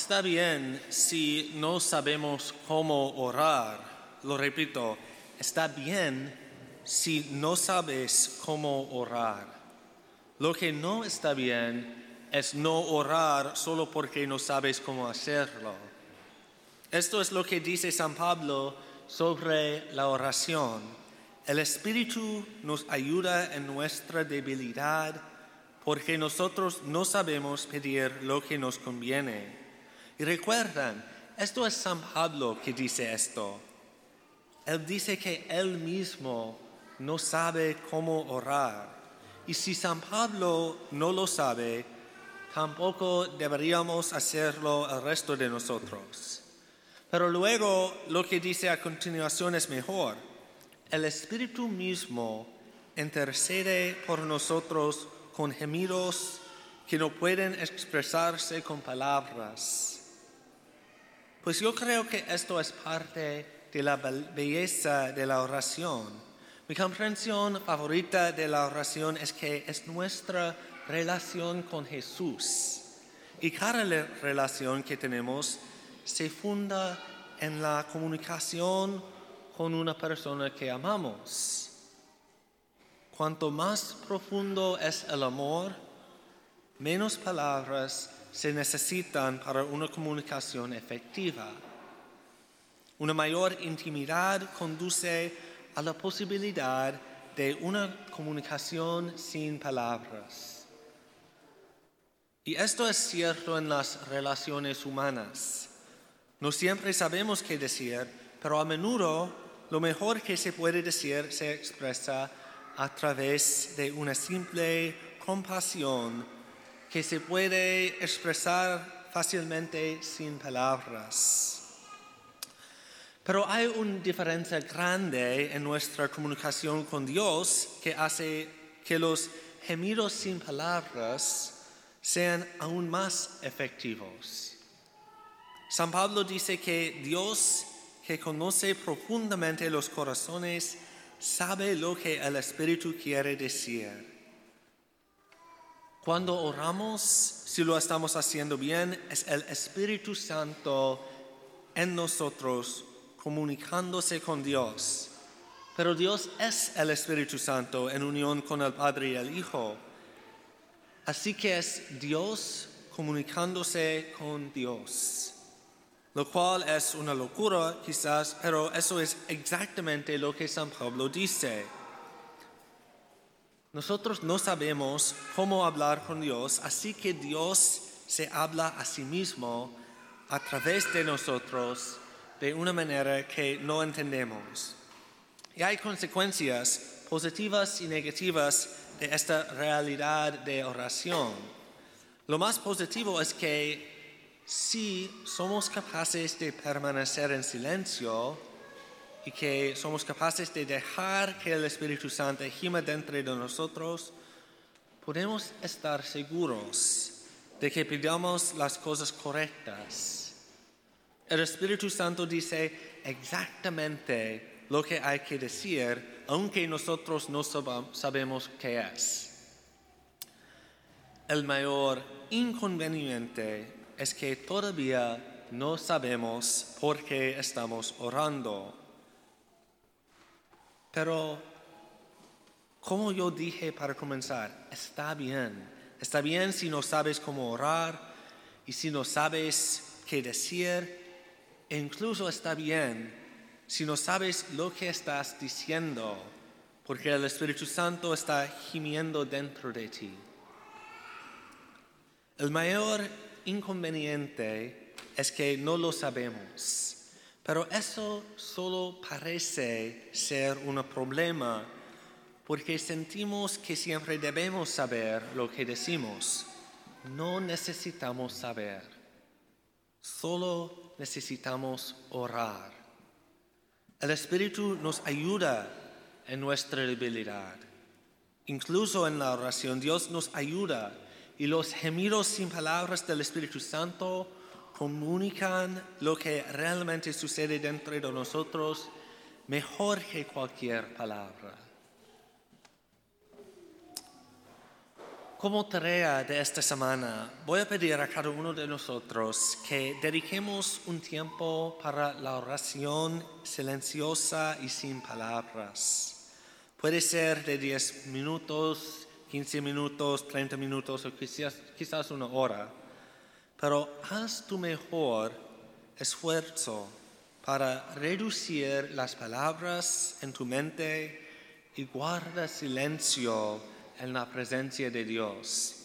está bien si no sabemos cómo orar. Lo repito, está bien si no sabes cómo orar. Lo que no está bien es no orar solo porque no sabes cómo hacerlo. Esto es lo que dice San Pablo sobre la oración. El Espíritu nos ayuda en nuestra debilidad porque nosotros no sabemos pedir lo que nos conviene. Y recuerdan, esto es San Pablo que dice esto. Él dice que él mismo no sabe cómo orar. Y si San Pablo no lo sabe, tampoco deberíamos hacerlo el resto de nosotros. Pero luego lo que dice a continuación es mejor. El Espíritu mismo intercede por nosotros con gemidos que no pueden expresarse con palabras. Pues yo creo que esto es parte de la belleza de la oración. Mi comprensión favorita de la oración es que es nuestra relación con Jesús. Y cada relación que tenemos se funda en la comunicación con una persona que amamos. Cuanto más profundo es el amor, menos palabras se necesitan para una comunicación efectiva. Una mayor intimidad conduce a la posibilidad de una comunicación sin palabras. Y esto es cierto en las relaciones humanas. No siempre sabemos qué decir, pero a menudo lo mejor que se puede decir se expresa a través de una simple compasión que se puede expresar fácilmente sin palabras. Pero hay una diferencia grande en nuestra comunicación con Dios que hace que los gemidos sin palabras sean aún más efectivos. San Pablo dice que Dios, que conoce profundamente los corazones, sabe lo que el Espíritu quiere decir. Cuando oramos, si lo estamos haciendo bien, es el Espíritu Santo en nosotros comunicándose con Dios. Pero Dios es el Espíritu Santo en unión con el Padre y el Hijo. Así que es Dios comunicándose con Dios. Lo cual es una locura quizás, pero eso es exactamente lo que San Pablo dice. Nosotros no sabemos cómo hablar con Dios, así que Dios se habla a sí mismo a través de nosotros de una manera que no entendemos. Y hay consecuencias positivas y negativas de esta realidad de oración. Lo más positivo es que si somos capaces de permanecer en silencio, y que somos capaces de dejar que el Espíritu Santo gima dentro de nosotros, podemos estar seguros de que pidamos las cosas correctas. El Espíritu Santo dice exactamente lo que hay que decir, aunque nosotros no sabemos qué es. El mayor inconveniente es que todavía no sabemos por qué estamos orando. Pero, como yo dije para comenzar, está bien. Está bien si no sabes cómo orar y si no sabes qué decir. E incluso está bien si no sabes lo que estás diciendo, porque el Espíritu Santo está gimiendo dentro de ti. El mayor inconveniente es que no lo sabemos. Pero eso solo parece ser un problema porque sentimos que siempre debemos saber lo que decimos. No necesitamos saber, solo necesitamos orar. El Espíritu nos ayuda en nuestra debilidad. Incluso en la oración Dios nos ayuda y los gemidos sin palabras del Espíritu Santo comunican lo que realmente sucede dentro de nosotros mejor que cualquier palabra. Como tarea de esta semana, voy a pedir a cada uno de nosotros que dediquemos un tiempo para la oración silenciosa y sin palabras. Puede ser de 10 minutos, 15 minutos, 30 minutos o quizás, quizás una hora. Pero haz tu mejor esfuerzo para reducir las palabras en tu mente y guarda silencio en la presencia de Dios.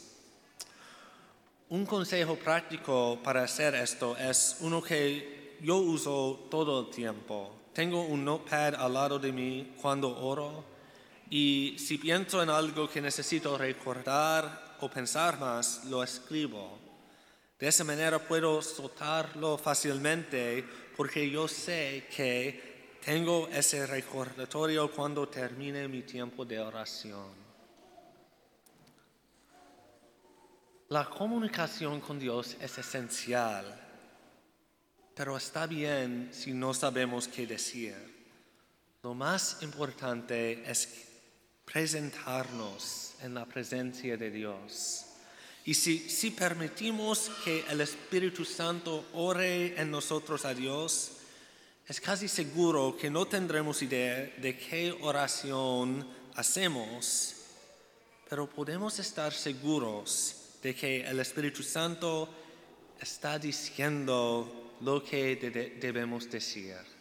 Un consejo práctico para hacer esto es uno que yo uso todo el tiempo. Tengo un notepad al lado de mí cuando oro y si pienso en algo que necesito recordar o pensar más, lo escribo. De esa manera puedo soltarlo fácilmente porque yo sé que tengo ese recordatorio cuando termine mi tiempo de oración. La comunicación con Dios es esencial, pero está bien si no sabemos qué decir. Lo más importante es presentarnos en la presencia de Dios. Y si, si permitimos que el Espíritu Santo ore en nosotros a Dios, es casi seguro que no tendremos idea de qué oración hacemos, pero podemos estar seguros de que el Espíritu Santo está diciendo lo que debemos decir.